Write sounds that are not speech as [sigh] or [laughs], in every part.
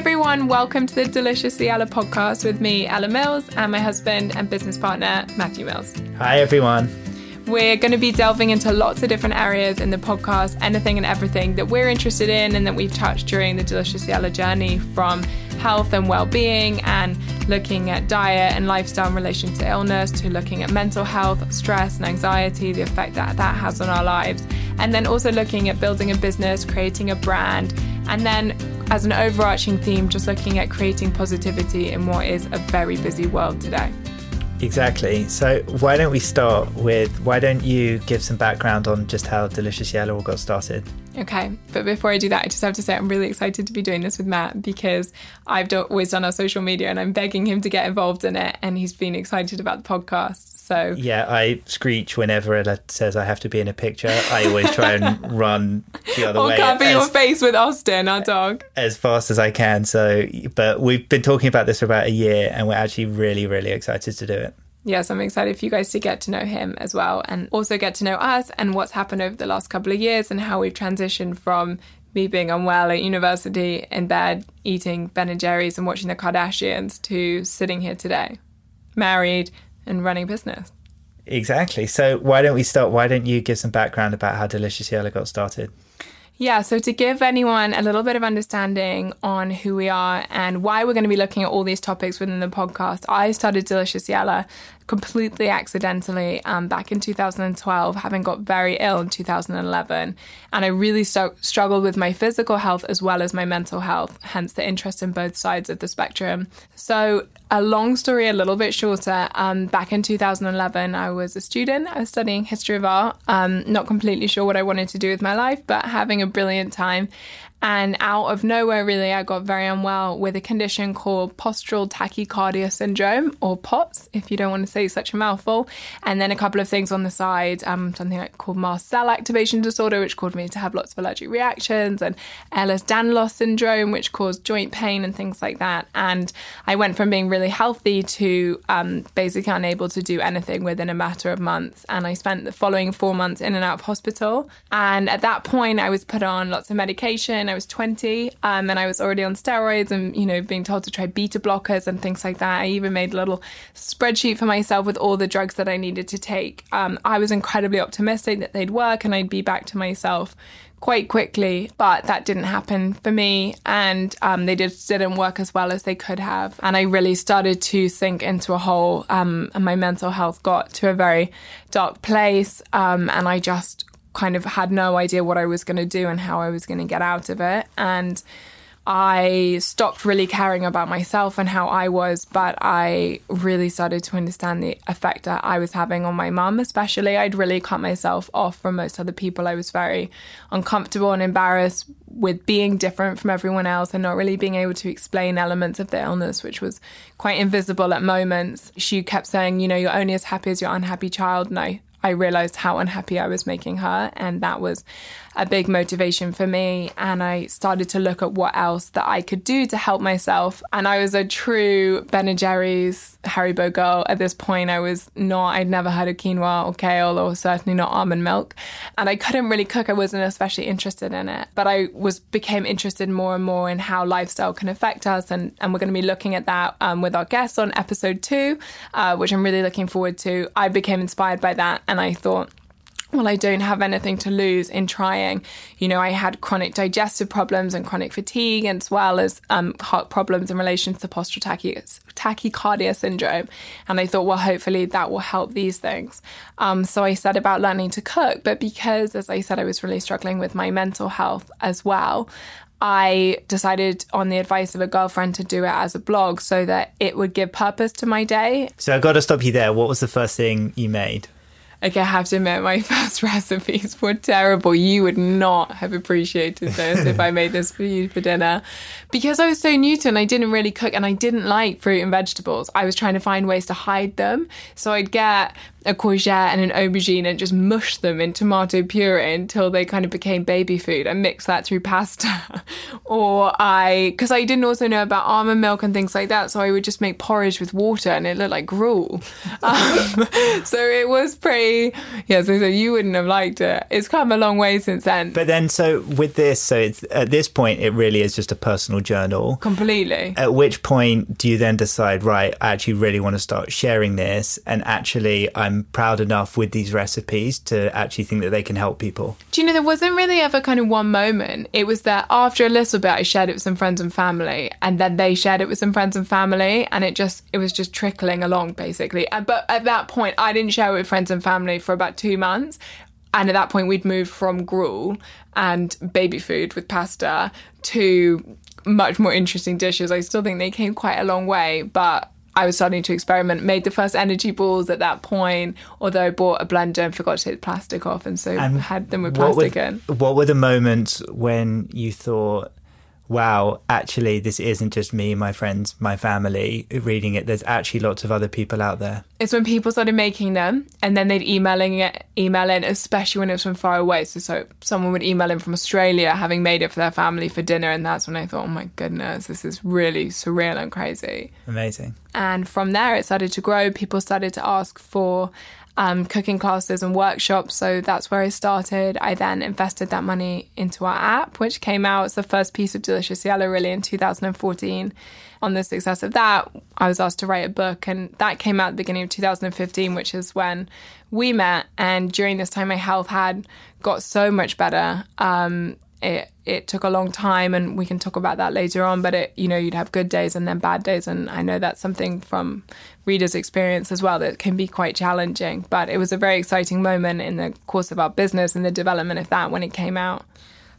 Everyone, welcome to the Deliciously Ella podcast with me, Ella Mills, and my husband and business partner, Matthew Mills. Hi, everyone. We're going to be delving into lots of different areas in the podcast, anything and everything that we're interested in and that we've touched during the Deliciously Ella journey from health and well-being and looking at diet and lifestyle in relation to illness to looking at mental health, stress and anxiety, the effect that that has on our lives. And then also looking at building a business, creating a brand, and then as an overarching theme, just looking at creating positivity in what is a very busy world today. Exactly. So, why don't we start with why don't you give some background on just how Deliciously Ella got started? Okay, but before I do that, I just have to say I'm really excited to be doing this with Matt because I've always done our social media and I'm begging him to get involved in it, and he's been excited about the podcast. So Yeah, I screech whenever Ella says I have to be in a picture. I always try and run the other or way cover your as, face with Austin, our dog. as fast as I can. So, but we've been talking about this for about a year, and we're actually really, really excited to do it. Yes, I'm excited for you guys to get to know him as well and also get to know us and what's happened over the last couple of years and how we've transitioned from me being unwell at university in bed eating Ben and Jerry's and watching the Kardashians to sitting here today, married and running a business. Exactly. So, why don't we start? Why don't you give some background about how Deliciously Ella got started? Yeah, so to give anyone a little bit of understanding on who we are and why we're going to be looking at all these topics within the podcast, I started Deliciously Ella completely accidentally um, back in 2012, having got very ill in 2011. And I really st- struggled with my physical health as well as my mental health, hence the interest in both sides of the spectrum. So, a long story, a little bit shorter. Um, back in 2011, I was a student. I was studying history of art. Um, not completely sure what I wanted to do with my life, but having a brilliant time. And out of nowhere, really, I got very unwell with a condition called postural tachycardia syndrome, or POTS, if you don't want to say such a mouthful. And then a couple of things on the side, um, something like called mast cell activation disorder, which caused me to have lots of allergic reactions, and Ehlers-Danlos syndrome, which caused joint pain and things like that. And I went from being really healthy to um, basically unable to do anything within a matter of months. And I spent the following four months in and out of hospital. And at that point, I was put on lots of medication. I was 20 um, and I was already on steroids and, you know, being told to try beta blockers and things like that. I even made a little spreadsheet for myself with all the drugs that I needed to take. Um, I was incredibly optimistic that they'd work and I'd be back to myself quite quickly, but that didn't happen for me, and um, they just didn't work as well as they could have. And I really started to sink into a hole, um, and my mental health got to a very dark place, um, and I just kind of had no idea what I was going to do and how I was going to get out of it. And I stopped really caring about myself and how I was, but I really started to understand the effect that I was having on my mum, especially. I'd really cut myself off from most other people. I was very uncomfortable and embarrassed with being different from everyone else and not really being able to explain elements of the illness, which was quite invisible at moments. She kept saying, you know, you're only as happy as your unhappy child. And I realized how unhappy I was making her. And that was a big motivation for me. And I started to look at what else that I could do to help myself. And I was a true Ben and Jerry's Haribo girl. At this point, I was not, I'd never heard of quinoa or kale or certainly not almond milk. And I couldn't really cook. I wasn't especially interested in it. But I was became interested more and more in how lifestyle can affect us. And, and we're going to be looking at that um, with our guests on episode two, uh, which I'm really looking forward to. I became inspired by that. And I thought, well, I don't have anything to lose in trying. You know, I had chronic digestive problems and chronic fatigue, as well as um, heart problems in relation to tachy- tachycardia syndrome. And I thought, well, hopefully that will help these things. Um, so I said about learning to cook. But because, as I said, I was really struggling with my mental health as well, I decided on the advice of a girlfriend to do it as a blog so that it would give purpose to my day. So I've got to stop you there. What was the first thing you made? Okay, I have to admit, my [laughs] first recipes were terrible. You would not have appreciated this if I made this for you for dinner. Because I was so new to and I didn't really cook and I didn't like fruit and vegetables. I was trying to find ways to hide them. So I'd get a courgette and an aubergine and just mush them in tomato puree until they kind of became baby food and mix that through pasta. [laughs] or I, because I didn't also know about almond milk and things like that, so I would just make porridge with water and it looked like gruel. [laughs] Um, [laughs] so it was pretty, yeah, so, so you wouldn't have liked it. It's come a long way since then. But then, so with this, so it's at this point, it really is just a personal journal. Completely. At which point do you then decide, right, I actually really want to start sharing this and actually I'm I'm proud enough with these recipes to actually think that they can help people. Do you know, there wasn't really ever kind of one moment. It was that after a little bit, I shared it with some friends and family, and then they shared it with some friends and family, and it just, it was just trickling along basically. But at that point, I didn't share it with friends and family for about two months. And at that point, we'd moved from gruel and baby food with pasta to much more interesting dishes. I still think they came quite a long way, but I was starting to experiment, made the first energy balls at that point, although I bought a blender and forgot to take the plastic off and so and had them with plastic were, in. What were the moments when you thought, wow, actually, this isn't just me, my friends, my family reading it. There's actually lots of other people out there. It's when people started making them and then they'd emailing it, email in, especially when it was from far away. So, so someone would email in from Australia having made it for their family for dinner. And that's when I thought, oh my goodness, this is really surreal and crazy. Amazing. And from there, it started to grow. People started to ask for um, cooking classes and workshops. So that's where I started. I then invested that money into our app, which came out as the first piece of Deliciously Ella really in 2014. On the success of that, I was asked to write a book, and that came out at the beginning of 2015, which is when we met. And during this time, my health had got so much better. Um, it it took a long time and we can talk about that later on but it you know you'd have good days and then bad days and I know that's something from readers experience as well that can be quite challenging. But it was a very exciting moment in the course of our business and the development of that when it came out.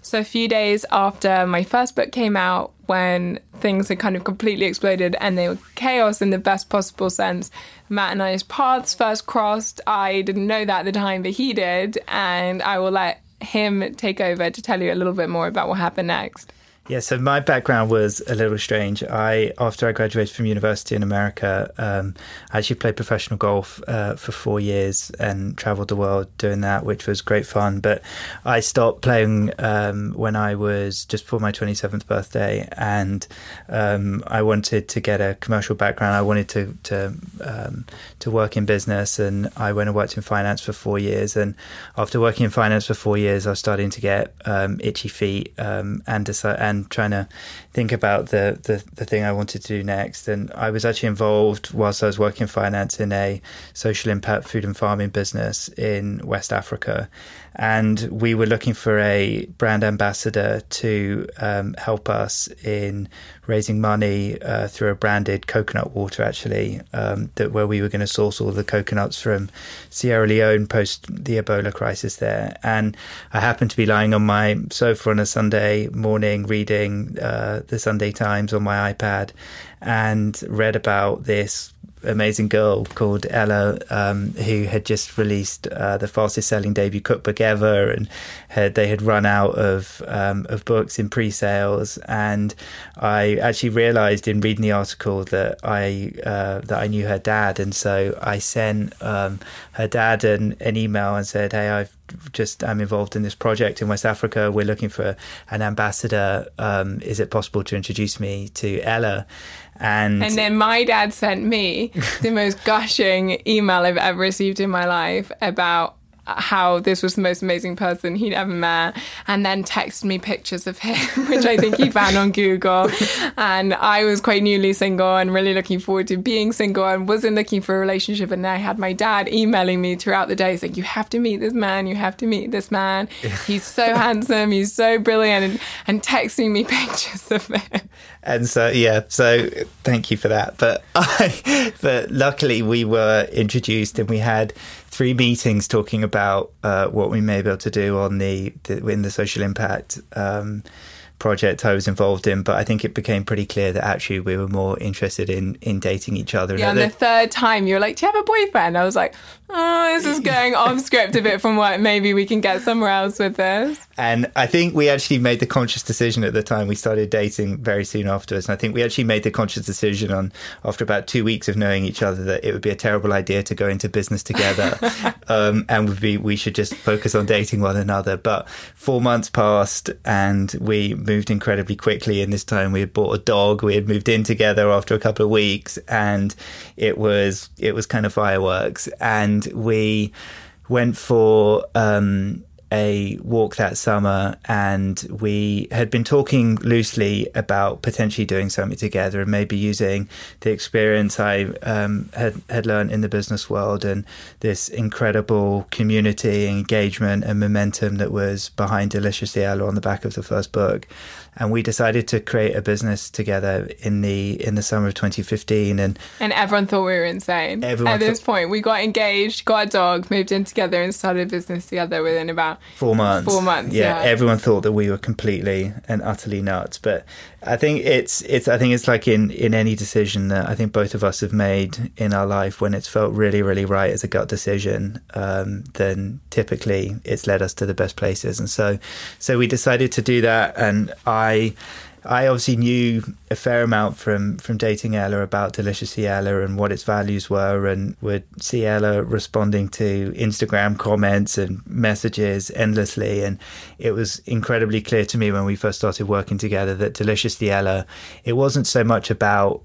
So a few days after my first book came out when things had kind of completely exploded and they were chaos in the best possible sense Matt and I's paths first crossed. I didn't know that at the time but he did. And I will let him take over to tell you a little bit more about what happened next. Yeah, so my background was a little strange. I, after I graduated from university in America, um, I actually played professional golf uh, for four years and traveled the world doing that, which was great fun. But I stopped playing um, when I was just before my 27th birthday, and um, I wanted to get a commercial background. I wanted to to um, to work in business, and I went and worked in finance for four years. And after working in finance for four years, I was starting to get um, itchy feet um, and trying to think about the, the, the thing I wanted to do next. And I was actually involved whilst I was working finance in a social impact food and farming business in West Africa and we were looking for a brand ambassador to um, help us in raising money uh, through a branded coconut water, actually, um, that where we were going to source all the coconuts from Sierra Leone post the Ebola crisis there. And I happened to be lying on my sofa on a Sunday morning reading uh, the Sunday Times on my iPad and read about this amazing girl called Ella, um, who had just released uh, the fastest selling debut cookbook ever, and had they had run out of um, of books in pre sales. And I actually realised in reading the article that I uh, that I knew her dad, and so I sent um, her dad an, an email and said, "Hey, I've just am involved in this project in West Africa. We're looking for an ambassador. Um, is it possible to introduce me to Ella?" And, and then my dad sent me [laughs] the most gushing email I've ever received in my life about how this was the most amazing person he'd ever met and then texted me pictures of him [laughs] which i think he found on google. And i was quite newly single and really looking forward to being single and wasn't looking for a relationship. And then i had my dad emailing me throughout the day saying you have to meet this man. You have to meet this man. He's so [laughs] handsome. He's so brilliant. And, and texting me [laughs] pictures of him. And so yeah so thank you for that. But I, but luckily we were introduced and we had three meetings talking about uh, what we may be able to do on the, the in the social impact um, project I was involved in, but I think it became pretty clear that actually we were more interested in in dating each other. Yeah, and the third time you were like, "Do you have a boyfriend?" I was like, "Oh, this is going off script a bit from what maybe we can get somewhere else with this." And I think we actually made the conscious decision at the time we started dating very soon afterwards. And I think we actually made the conscious decision on after about two weeks of knowing each other that it would be a terrible idea to go into business together, [laughs] um, and would be we should just focus on dating one another. But four months passed, and we moved incredibly quickly. And this time we had bought a dog. We had moved in together after a couple of weeks, and it was it was kind of fireworks. And we went for. Um, a walk that summer and we had been talking loosely about potentially doing something together and maybe using the experience I um, had had learned in the business world and this incredible community engagement and momentum that was behind Deliciously Ella on the back of the first book and we decided to create a business together in the in the summer of 2015 and and everyone thought we were insane. At this th- point we got engaged got a dog moved in together and started a business together within about four months. four months yeah, yeah. everyone thought that we were completely and utterly nuts. But I think it's it's I think it's like in in any decision that I think both of us have made in our life when it's felt really really right as a gut decision um, then typically it's led us to the best places. And so so we decided to do that. And I I obviously knew a fair amount from from dating Ella about Deliciously Ella and what its values were, and would see Ella responding to Instagram comments and messages endlessly. And it was incredibly clear to me when we first started working together that Deliciously Ella, it wasn't so much about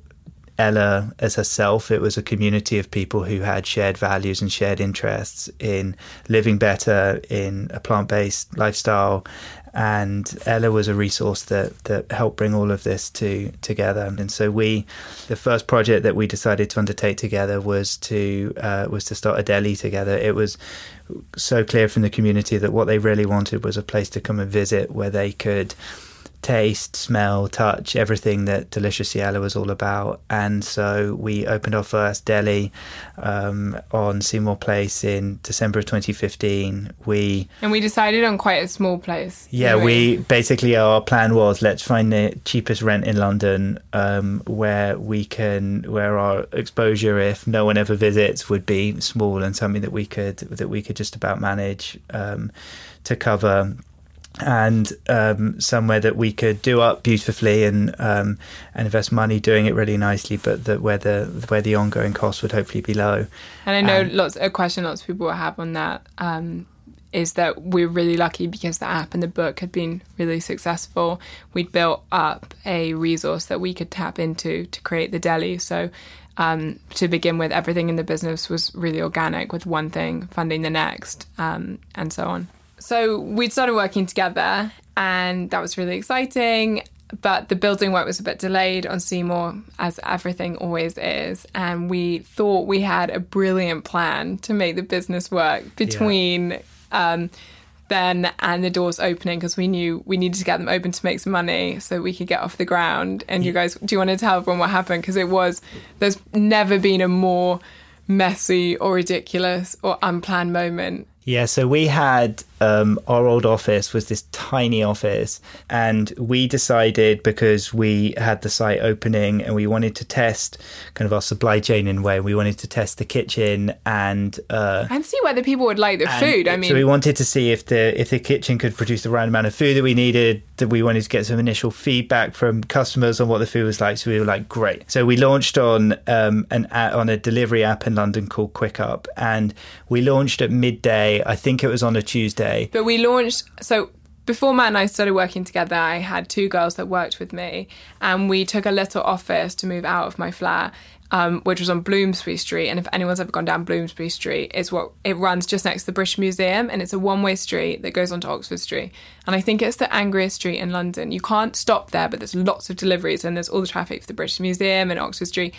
Ella as herself. It was a community of people who had shared values and shared interests in living better, in a plant based lifestyle, and Ella was a resource that that helped bring all of this to together. And so we, the first project that we decided to undertake together was to uh, was to start a deli together. It was so clear from the community that what they really wanted was a place to come and visit where they could taste, smell, touch, everything that Deliciously Ella was all about. And so we opened our first deli um, on Seymour Place in December of 2015. We and we decided on quite a small place. Yeah, we basically our plan was let's find the cheapest rent in London um, where we can where our exposure, if no one ever visits, would be small and something that we could that we could just about manage um, to cover and um, somewhere that we could do up beautifully and um, and invest money doing it really nicely, but that where the where the ongoing costs would hopefully be low. And I know um, lots a question lots of people will have on that um, is that we're really lucky because the app and the book had been really successful. We'd built up a resource that we could tap into to create the deli. So. Um, to begin with, everything in the business was really organic, with one thing funding the next, um, and so on. So we'd started working together, and that was really exciting. But the building work was a bit delayed on Seymour, as everything always is. And we thought we had a brilliant plan to make the business work between yeah. um, then and the doors opening because we knew we needed to get them open to make some money so we could get off the ground. And yeah. you guys, do you want to tell everyone what happened? Because it was, there's never been a more messy or ridiculous or unplanned moment Yeah, so we had um, our old office was this tiny office, and we decided because we had the site opening and we wanted to test kind of our supply chain in a way. We wanted to test the kitchen and uh, and see whether people would like the food. I mean, so we wanted to see if the if the kitchen could produce the right amount of food that we needed. That we wanted to get some initial feedback from customers on what the food was like. So we were like, great. So we launched on um, an on a delivery app in London called Quiqup, and we launched at midday. I think it was on a Tuesday. But we launched so before Matt and I started working together, I had two girls that worked with me, and we took a little office to move out of my flat um, which was on Bloomsbury Street. And if anyone's ever gone down Bloomsbury Street, it's what it runs just next to the British Museum, and it's a one-way street that goes onto Oxford Street. And I think it's the angriest street in London. You can't stop there, but there's lots of deliveries, and there's all the traffic for the British Museum and Oxford Street.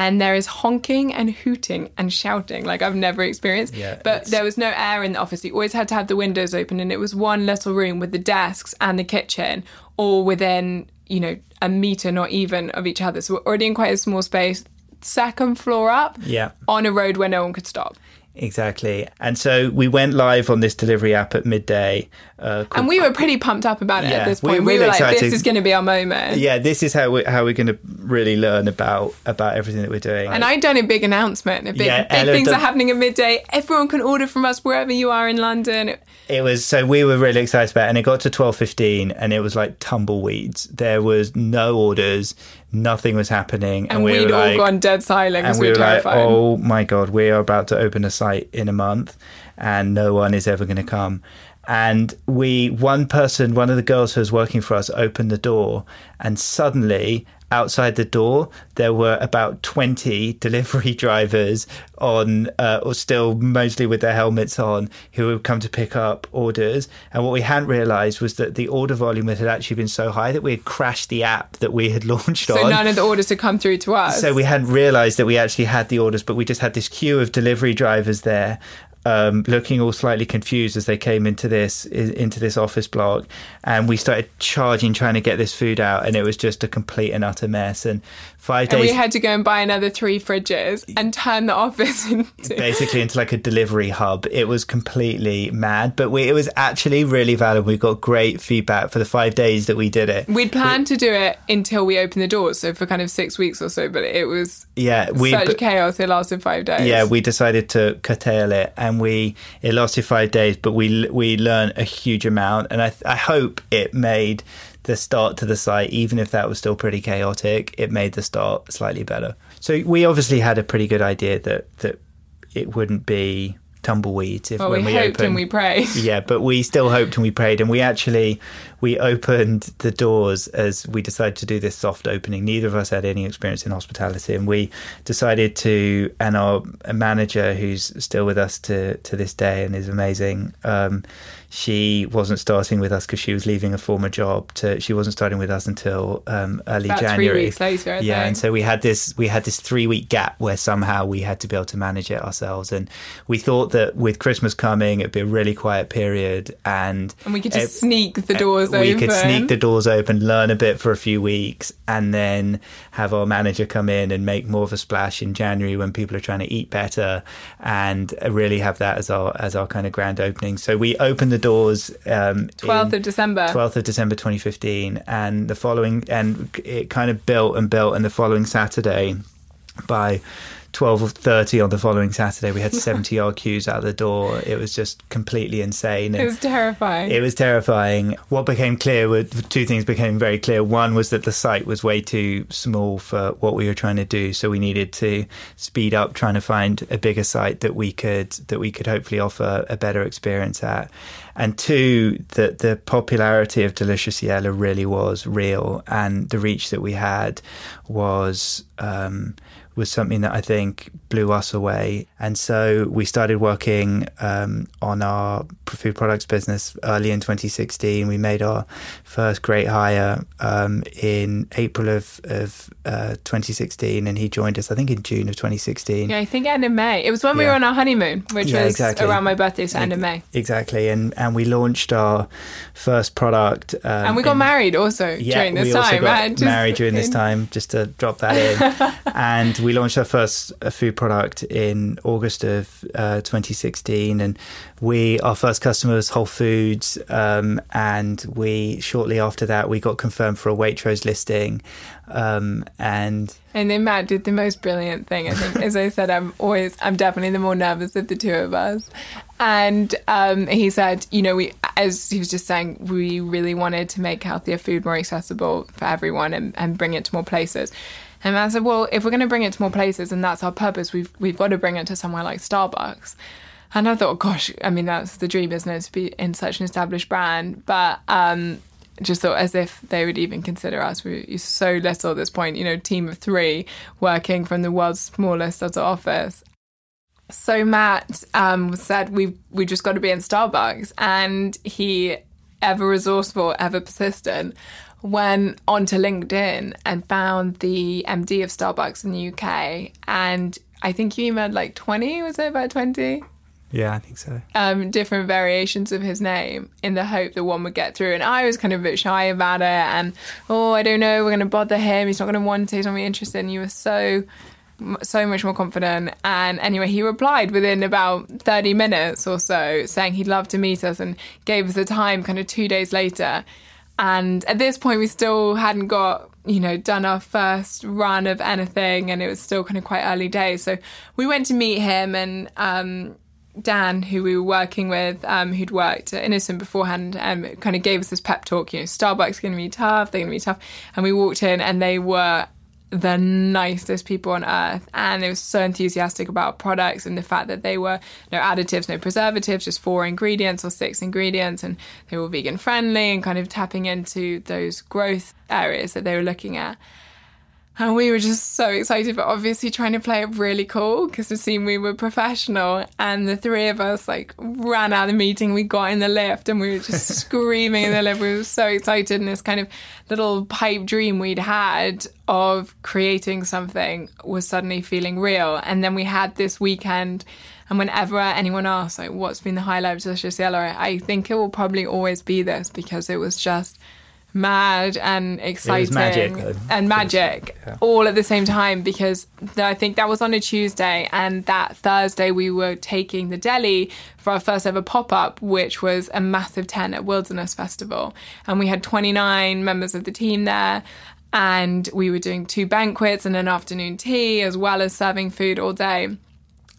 And there is honking and hooting and shouting like I've never experienced. Yeah, but it's- there was no air in the office. You always had to have the windows open, and it was one little room with the desks and the kitchen, all within you know a meter, not even of each other. So we're already in quite a small space. Second floor up, Yeah. on a road where no one could stop. Exactly. And so we went live on this delivery app at midday. Uh, called- And we were pretty pumped up about it Yeah, at this point. We, really were like, this is going to be our moment. yeah, this is how we how we're going to really learn about about everything that we're doing. And I'd done a big announcement. A big, Yeah, big Ella things done- are happening at midday. Everyone can order from us wherever you are in London. It was so we were really excited about it, and it got to twelve fifteen, and it was like tumbleweeds. There was no orders, nothing was happening, And we we'd were all gone dead silent and we we were were like, terrified. "Oh my god, we are about to open a site in a month, and no one is ever going to come." And we, one person, one of the girls who was working for us, opened the door, and suddenly outside the door there were about 20 [laughs] delivery drivers on uh, or still mostly with their helmets on who had come to pick up orders. And what we hadn't realized was that the order volume had actually been so high that we had crashed the app that we had [laughs] launched so on. So none of the orders had come through to us. so we hadn't realised that we actually had the orders, but we just had this queue of delivery drivers there, um, looking all slightly confused as they came into this into this office block, and we started charging, trying to get this food out, and it was just a complete and utter mess. And five and days we had to go and buy another three fridges and turn the [laughs] office into. basically into like a delivery hub. It was completely mad, but we, it was actually really valid. We got great feedback for the five days that we did it. We'd planned to do it until we opened the doors, so for kind of six weeks or so, but it was Yeah, we such but- chaos. It lasted five days. Yeah, we decided to curtail it, and we it lasted five days, but we we learned a huge amount, and I I hope it made the start to the site, even if that was still pretty chaotic, it made the start slightly better. So we obviously had a pretty good idea that that it wouldn't be tumbleweeds if well, when we, we, hoped opened. and we prayed. yeah, but we still hoped and we prayed, and we actually we opened the doors as we decided to do this soft opening. Neither of us had any experience in hospitality, and we decided to. And our manager, who's still with us to to this day and is amazing, um, she wasn't starting with us because she was leaving a former job. To she wasn't starting with us until um, early About three January. weeks later, I yeah, think. and so we had this we had this three week gap where somehow we had to be able to manage it ourselves, and we thought that with Christmas coming, it'd be a really quiet period, and And we could just it- sneak the doors we open. could sneak the doors open, learn a bit for a few weeks, and then have our manager come in and make more of a splash in January when people are trying to eat better, and really have that as our as our kind of grand opening. So we opened the doors. Um, 12th in- of December. 12th of December 2015 and the following and it kind of built and built and the following Saturday by 12.30 on the following Saturday we had 70 [laughs] RQs out the door it was just completely insane It was terrifying. it was terrifying. What became clear were two things became very clear. One was that the site was way too small for what we were trying to do, so we needed to speed up trying to find a bigger site that we could that we could hopefully offer a better experience at. And two, that the popularity of Deliciously Ella really was real, and the reach that we had was. Um, was something that I think blew us away. And so we started working um, on our food products business early in 2016. We made our first great hire um, in April of, of uh, 2016, and he joined us, I think, in June of 2016. yeah, I think end of May. It was when we were on our honeymoon, which Yeah, was exactly. around my birthday, so end of May. Exactly, and and we launched our first product, um, And we got in- married also Yeah, during this we also time. got I [laughs] just- married during this time, just to drop that in. [laughs] and we launched our first uh, food product in August of uh, 2016, and we our first customer was Whole Foods, um, and we shortly after that we got confirmed for a Waitrose listing, um, and and then Matt did the most brilliant thing. I think, as I said, I'm always I'm definitely the more nervous of the two of us, and um, he said, you know, we as he was just saying, we really wanted to make healthier food more accessible for everyone and, and bring it to more places. And I said, well, if we're going to bring it to more places and that's our purpose, we've we've got to bring it to somewhere like Starbucks. And I thought, gosh, I mean, that's the dream, isn't it, to be in such an established brand? But um, just thought as if they would even consider us. We are so little at this point, you know, team of three working from the world's smallest sort of office. So Matt um, said we we just got to be in Starbucks, and he ever resourceful, ever persistent went onto LinkedIn and found the MD of Starbucks in the UK. And I think you emailed like 20, was it about 20? Yeah, I think so. Um, different variations of his name in the hope that one would get through. And I was kind of a bit shy about it. And, oh, I don't know, we're going to bother him. He's not going to want to, he's not going to be interested. And you were so, so much more confident. And anyway, he replied within about 30 minutes or so saying he'd love to meet us and gave us a time kind of two days later. And at this point, we still hadn't got, you know, done our first run of anything, and it was still kind of quite early days. So we went to meet him, and um, Dan, who we were working with, um, who'd worked at Innocent beforehand, um, kind of gave us this pep talk. You know, Starbucks going to be tough, they're going to be tough. And we walked in, and they were the nicest people on earth. And they were so enthusiastic about products and the fact that they were no additives no preservatives just four ingredients or six ingredients. And they were vegan friendly and kind of tapping into those growth areas that they were looking at and we were just so excited, but obviously trying to play it really cool because it seemed we were professional. And the three of us like ran out of the meeting. We got in the lift and we were just [laughs] screaming in the lift. We were so excited. And this kind of little pipe dream we'd had of creating something was suddenly feeling real. And then we had this weekend. And whenever anyone asks, like, what's been the highlight of Deliciously Ella, I think it will probably always be this because it was just mad and exciting magic, and magic yeah. all at the same time because I think that was on a Tuesday and that Thursday we were taking the deli for our first ever pop up which was a massive tent at Wilderness Festival. And we had 29 members of the team there and we were doing two banquets and an afternoon tea as well as serving food all day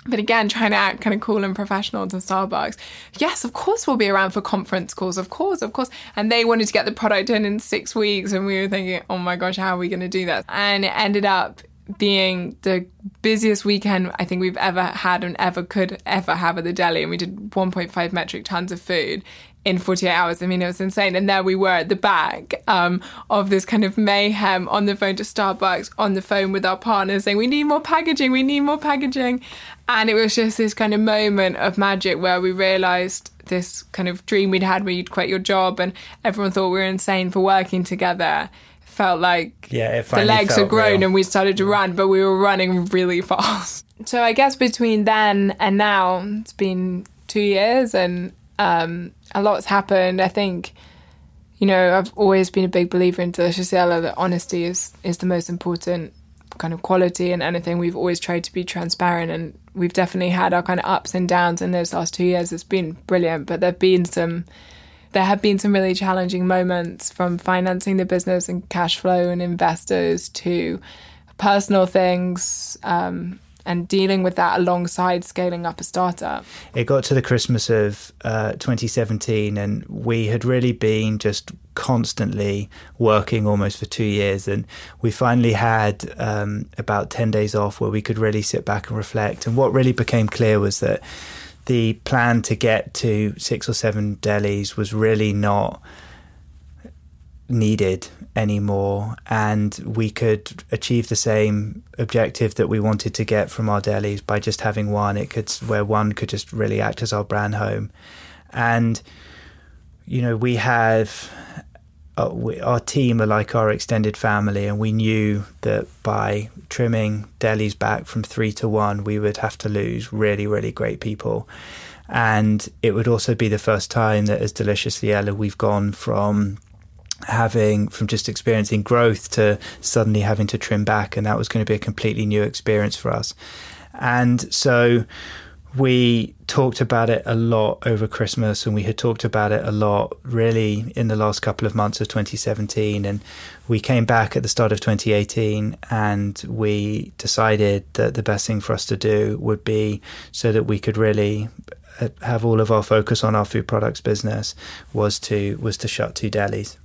but again, trying to act kind of cool and professional to Starbucks. Yes, of course we'll be around for conference calls. Of course, of course. And they wanted to get the product in in six weeks, and we were thinking, oh my gosh, how are we going to do that? And it ended up being the busiest weekend I think we've ever had and ever could ever have at the deli. And we did 1.5 metric tons of food in 48 hours. I mean, it was insane. And there we were at the back um, of this kind of mayhem on the phone to Starbucks, on the phone with our partners saying, we need more packaging, we need more packaging. And it was just this kind of moment of magic where we realized this kind of dream we'd had where you'd quit your job and everyone thought we were insane for working together. Felt like yeah, the legs had grown real. and we started to run, but we were running really fast. So I guess between then and now, it's been two years and um, a lot's happened. I think, you know, I've always been a big believer in Deliciously Ella that honesty is is the most important kind of quality and anything. We've always tried to be transparent, and we've definitely had our kind of ups and downs in those last two years. It's been brilliant, but there've been some. There have been some really challenging moments from financing the business and cash flow and investors to personal things. Um, and dealing with that alongside scaling up a startup? It got to the Christmas of uh, 2017, and we had really been just constantly working almost for two years. And we finally had um, about 10 days off where we could really sit back and reflect. And what really became clear was that the plan to get to six or seven delis was really not needed anymore and we could achieve the same objective that we wanted to get from our delis by just having one. It could where one could just really act as our brand home. And you know we have uh, we, our team are like our extended family and we knew that by trimming delis back from 3 to 1 we would have to lose really really great people. And it would also be the first time that as deliciously ella we've gone from having from just experiencing growth to suddenly having to trim back and that was going to be a completely new experience for us and so we talked about it a lot over Christmas, and we had talked about it a lot really in the last couple of months of 2017. And we came back at the start of 2018, and we decided that the best thing for us to do would be so that we could really uh, have all of our focus on our food products business was to was to shut two delis.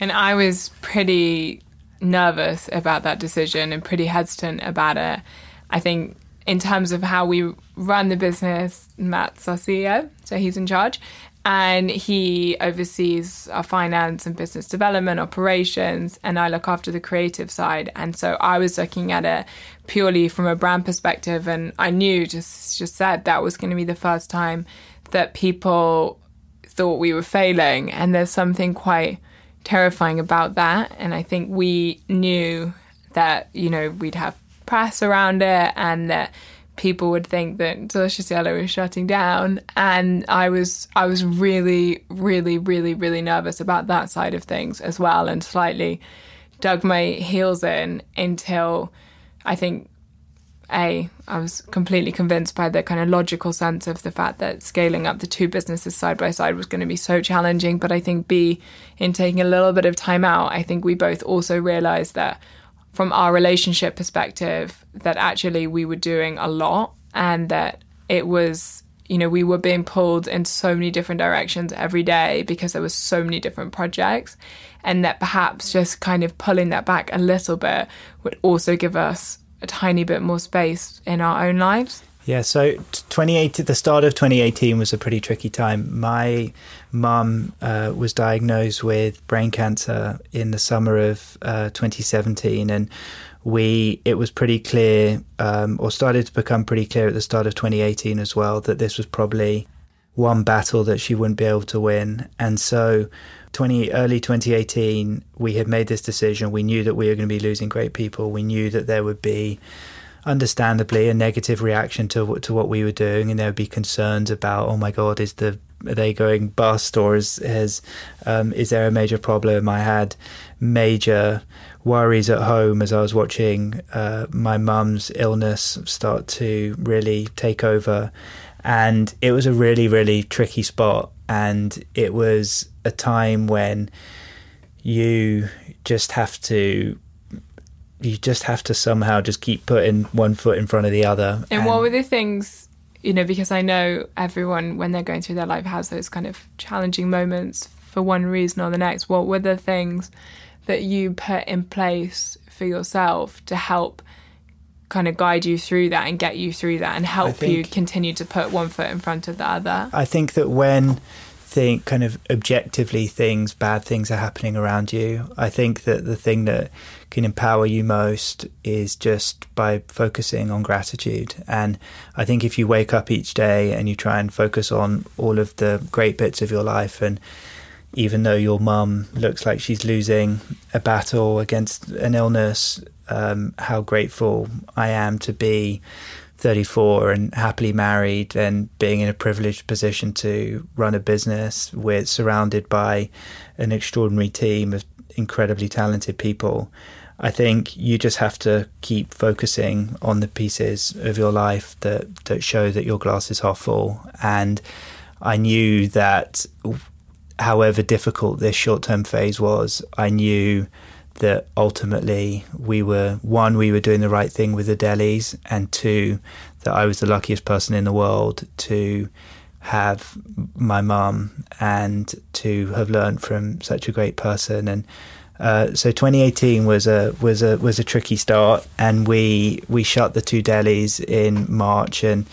And I was pretty nervous about that decision and pretty hesitant about it. I think in terms of how we run the business, Matt's our CEO, so he's in charge. And he oversees our finance and business development operations, and I look after the creative side. And so I was looking at it purely from a brand perspective, and I knew just just said that was going to be the first time that people thought we were failing, and there's something quite terrifying about that. And I think we knew that you know we'd have press around it and that people would think that Deliciously Ella was shutting down and I was I was really really really really nervous about that side of things as well and slightly dug my heels in until I think a I was completely convinced by the kind of logical sense of the fact that scaling up the two businesses side by side was going to be so challenging but I think B in taking a little bit of time out I think we both also realized that from our relationship perspective that actually we were doing a lot and that it was you know we were being pulled in so many different directions every day because there was so many different projects and that perhaps just kind of pulling that back a little bit would also give us a tiny bit more space in our own lives yeah, so 2018, the start of 2018 was a pretty tricky time. My mum uh, was diagnosed with brain cancer in the summer of uh, 2017, and we it was pretty clear, um, or started to become pretty clear at the start of 2018 as well, that this was probably one battle that she wouldn't be able to win, and so. 20 early 2018 we had made this decision we knew that we were going to be losing great people we knew that there would be understandably a negative reaction to to what we were doing, and there would be concerns about, oh my god, is the are they going bust or is has um, is there a major problem? I had major worries at home as I was watching uh, my mum's illness start to really take over, and it was a really really tricky spot, and it was a time when you just have to you just have to somehow just keep putting one foot in front of the other. And, and, what were the things, you know, because I know everyone when they're going through their life has those kind of challenging moments for one reason or the next. What were the things that you put in place for yourself to help kind of guide you through that and get you through that and help think, you continue to put one foot in front of the other? I think that when think kind of objectively things bad things are happening around you i think that the thing that can empower you most is just by focusing on gratitude and i think if you wake up each day and you try and focus on all of the great bits of your life and even though your mum looks like she's losing a battle against an illness um, how grateful i am to be 34 and happily married and being in a privileged position to run a business with surrounded by an extraordinary team of incredibly talented people. I think you just have to keep focusing on the pieces of your life that that show that your glass is half full. And i knew that however difficult this short-term phase was i knew that ultimately we were one, we were doing the right thing with the delis, and two, that I was the luckiest person in the world to have my mum and to have learned from such a great person. And uh, so 2018 was a was a was a tricky start and we we shut the two delis in March and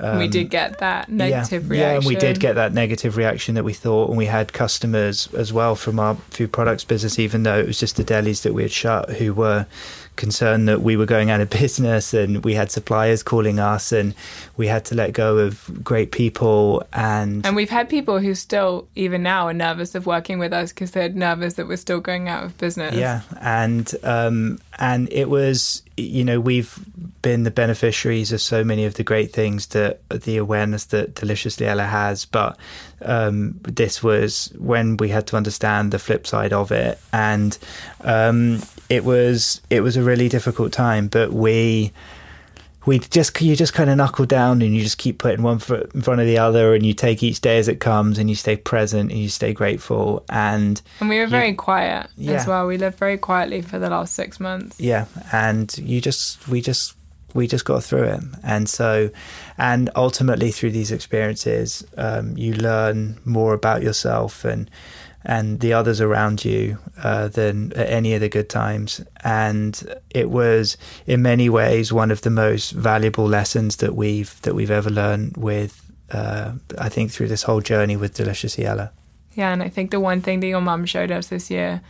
um, we did get that negative yeah, reaction. Yeah, and we did get that negative reaction that we thought, and we had customers as well from our food products business, even though it was just the delis that we had shut, who were concerned that we were going out of [laughs] business and we had suppliers calling us and we had to let go of great people and and we've had people who still even now are nervous of working with us because they're nervous that we're still going out of business yeah and um and it was you know we've been the beneficiaries of so many of the great things that the awareness that Deliciously Ella has. But um, this was when we had to understand the flip side of it, and um, it was it was a really difficult time. But we we just you just kind of knuckle down and you just keep putting one foot in front of the other and you take each day as it comes and you stay present and you stay grateful and and we were you, very quiet yeah. as well we lived very quietly for the last six months yeah and you just we just we just got through it and so and ultimately through these experiences um, you learn more about yourself and and the others around you uh, than at any of the good times. And it was, in many ways, one of the most valuable lessons that we've that we've ever learned with. Uh, I think through this whole journey with Deliciously Ella. Yeah, and I think the one thing that your mum showed us this year,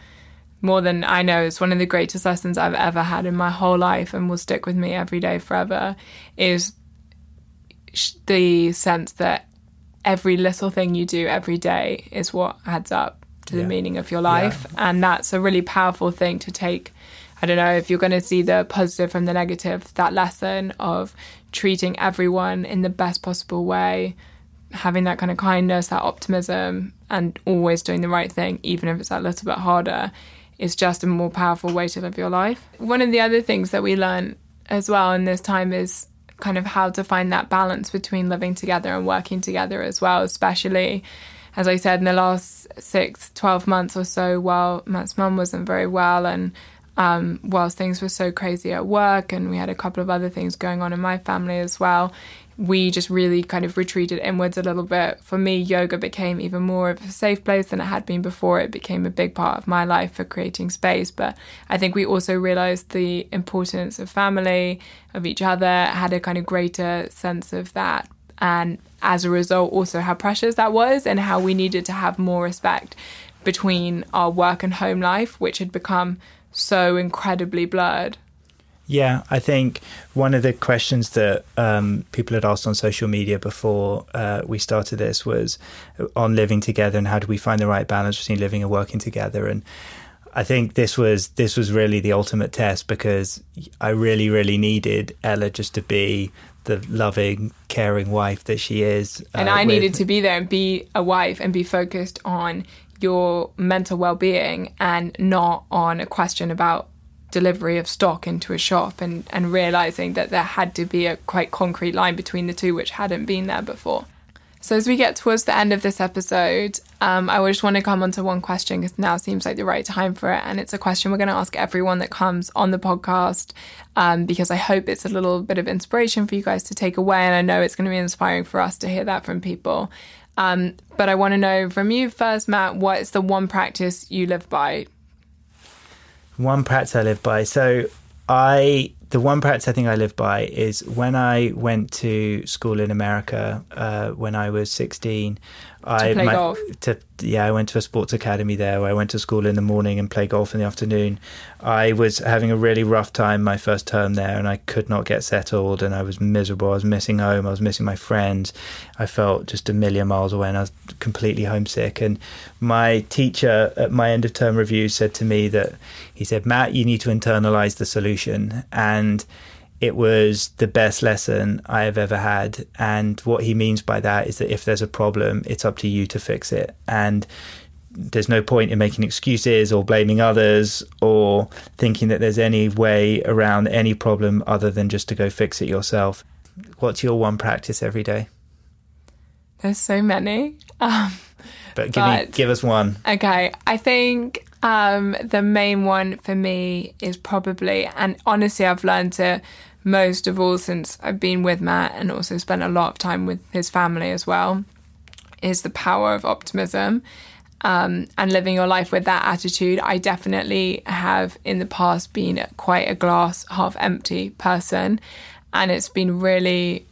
more than I know, is one of the greatest lessons I've ever had in my whole life, and will stick with me every day forever. Is the sense that every little thing you do every day is what adds up to the meaning of your life. Yeah. And that's a really powerful thing to take. I don't know if you're going to see the positive from the negative, that lesson of treating everyone in the best possible way, having that kind of kindness, that optimism, and always doing the right thing, even if it's a little bit harder, is just a more powerful way to live your life. One of the other things that we learn as well in this time is kind of how to find that balance between living together and working together as well, especially as I said, in the last six, 12 months or so, while Matt's mum wasn't very well and um, whilst things were so crazy at work and we had a couple of other things going on in my family as well, we just really kind of retreated inwards a little bit. For me, yoga became even more of a safe place than it had been before. It became a big part of my life for creating space. But I think we also realized the importance of family, of each other, had a kind of greater sense of that and as a result also how precious that was and how we needed to have more respect between our work and home life which had become so incredibly blurred yeah, I think one of the questions that um, people had asked on social media before uh, we started this was on living together and how do we find the right balance between living and working together. And I think this was this was really the ultimate test because I really, really needed Ella just to be the loving, caring wife that she is. And uh, I needed to be there and be a wife and be focused on your mental well being and not on a question about delivery of stock into a shop and, and realizing that there had to be a quite concrete line between the two, which hadn't been there before. So, as we get towards the end of this episode, um, I just want to come on to one question because now seems like the right time for it. And it's a question we're going to ask everyone that comes on the podcast um, because I hope it's a little bit of inspiration for you guys to take away. And I know it's going to be inspiring for us to hear that from people. Um, but I want to know from you first, Matt, what is the one practice you live by? One practice I live by. So, I the one practice I think I live by is when I went to school in America uh, when I was 16. I play my, golf. To, yeah, I went to a sports academy there where I went to school in the morning and play golf in the afternoon. I was having a really rough time my first term there and I could not get settled and I was miserable. I was missing home. I was missing my friends. I felt just a million miles away and I was completely homesick. And my teacher at my end of term review said to me that he said, Matt, you need to internalize the solution. And it was the best lesson I have ever had. And what he means by that is that if there's a problem, it's up to you to fix it. And there's no point in making excuses or blaming others or thinking that there's any way around any problem other than just to go fix it yourself. What's your one practice every day? There's so many. [laughs] Um, but give but, me give us one. Okay, I think um, the main one for me is probably, and honestly, I've learned it most of all since I've been with Matt and also spent a lot of time with his family as well, is the power of optimism um, and living your life with that attitude. I definitely have in the past been quite a glass half empty person, and it's been really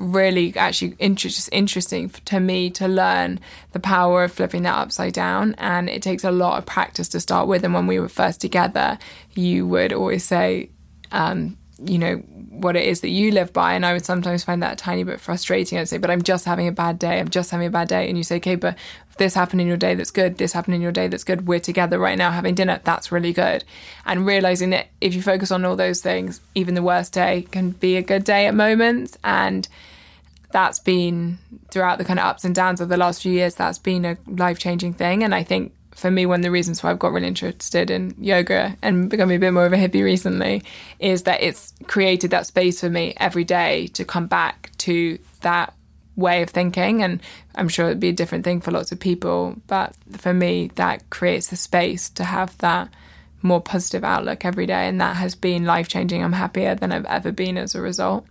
really actually inter- just interesting to me to learn the power of flipping that upside down. And it takes a lot of practice to start with. And when we were first together, you would always say, um, you know, what it is that you live by. And I would sometimes find that a tiny bit frustrating. I'd say, but I'm just having a bad day. I'm just having a bad day. And you say, okay, but this happened in your day, that's good. This happened in your day, that's good. We're together right now having dinner. That's really good. And realizing that if you focus on all those things, even the worst day can be a good day at moments. And that's been throughout the kind of ups and downs of the last few years, that's been a life changing thing. And I think for me, one of the reasons why I've got really interested in yoga and becoming a bit more of a hippie recently is that it's created that space for me every day to come back to that way of thinking. And I'm sure it'd be a different thing for lots of people. But for me, that creates the space to have that more positive outlook every day. And that has been life changing. I'm happier than I've ever been as a result.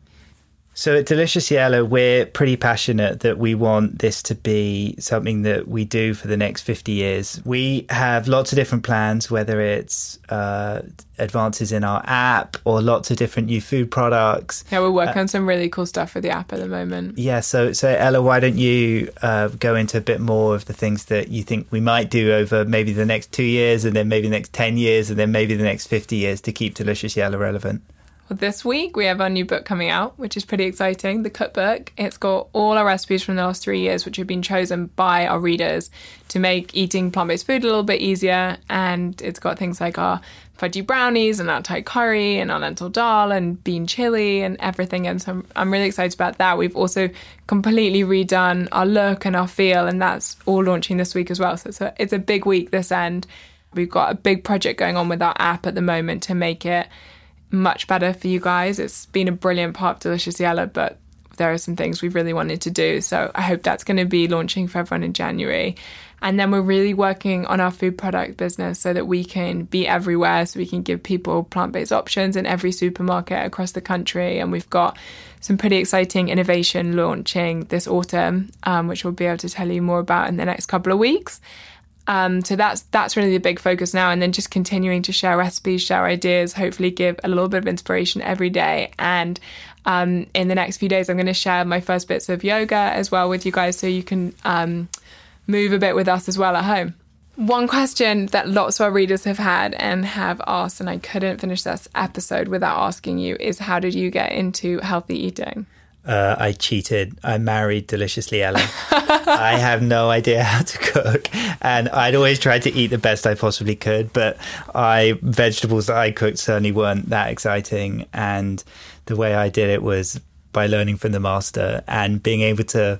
So at Deliciously Ella, we're pretty passionate that we want this to be something that we do for the next 50 years. We have lots of different plans, whether it's uh, advances in our app or lots of different new food products. Yeah, we're working uh, on some really cool stuff for the app at the moment. Yeah, so so Ella, why don't you uh, go into a bit more of the things that you think we might do over maybe the next two years, and then maybe the next 10 years, and then maybe the next 50 years to keep Deliciously Ella relevant? Well, this week we have our new book coming out, which is pretty exciting. The cookbook. It's got all our recipes from the last three years, which have been chosen by our readers to make eating plant-based food a little bit easier. And it's got things like our fudgy brownies and our Thai curry and our lentil dal and bean chili and everything. And so I'm, I'm really excited about that. We've also completely redone our look and our feel, and that's all launching this week as well. So it's a, it's a big week this end. We've got a big project going on with our app at the moment to make it much better for you guys. It's been a brilliant part of Deliciously Ella, but there are some things we've really wanted to do. So I hope that's going to be launching for everyone in January. And then we're really working on our food product business so that we can be everywhere, so we can give people plant based options in every supermarket across the country. And we've got some pretty exciting innovation launching this autumn, um, which we'll be able to tell you more about in the next couple of weeks. Um, so that's that's really the big focus now, and then just continuing to share recipes, share ideas, hopefully give a little bit of inspiration every day. And um, in the next few days, I'm going to share my first bits of yoga as well with you guys, so you can um, move a bit with us as well at home. One question that lots of our readers have had and have asked, and I couldn't finish this episode without asking you, is how did you get into healthy eating? Uh, I cheated. I married Deliciously Ella. [laughs] I have no idea how to cook, and I'd always tried to eat the best I possibly could. But I vegetables that I cooked certainly weren't that exciting, and the way I did it was by learning from the master and being able to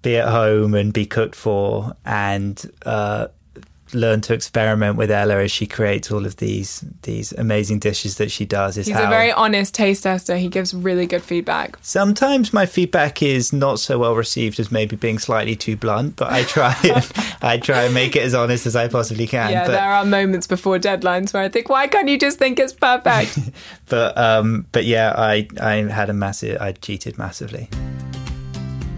be at home and be cooked for, and uh, learn to experiment with Ella as she creates all of these these amazing dishes that she does. Is He's how, a very honest taste tester. He gives really good feedback. Sometimes my feedback is not so well received as maybe being slightly too blunt, but I try [laughs] and, I try and make it as honest as I possibly can. Yeah, but, there are moments before deadlines where I think, why can't you just think it's perfect? [laughs] but um, but yeah, I I had a massive I cheated massively.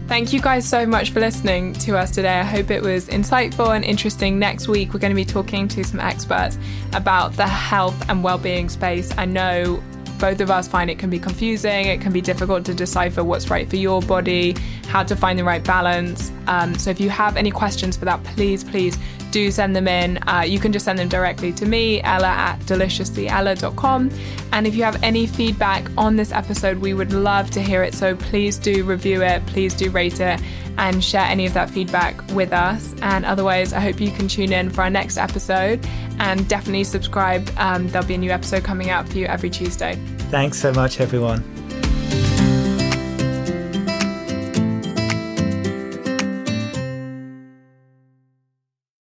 Thank you guys so much for listening to us today. I hope it was insightful and interesting. Next week, we're going to be talking to some experts about the health and well-being space. I know both of us find it can be confusing. It can be difficult to decipher what's right for your body, how to find the right balance. Um, so if you have any questions for that, please, please do send them in. Uh, you can just send them directly to me, Ella at deliciouslyella.com. And if you have any feedback on this episode, we would love to hear it. So please do review it, please do rate it, and share any of that feedback with us. And otherwise, I hope you can tune in for our next episode and definitely subscribe. Um, there'll be a new episode coming out for you every Tuesday. Thanks so much, everyone.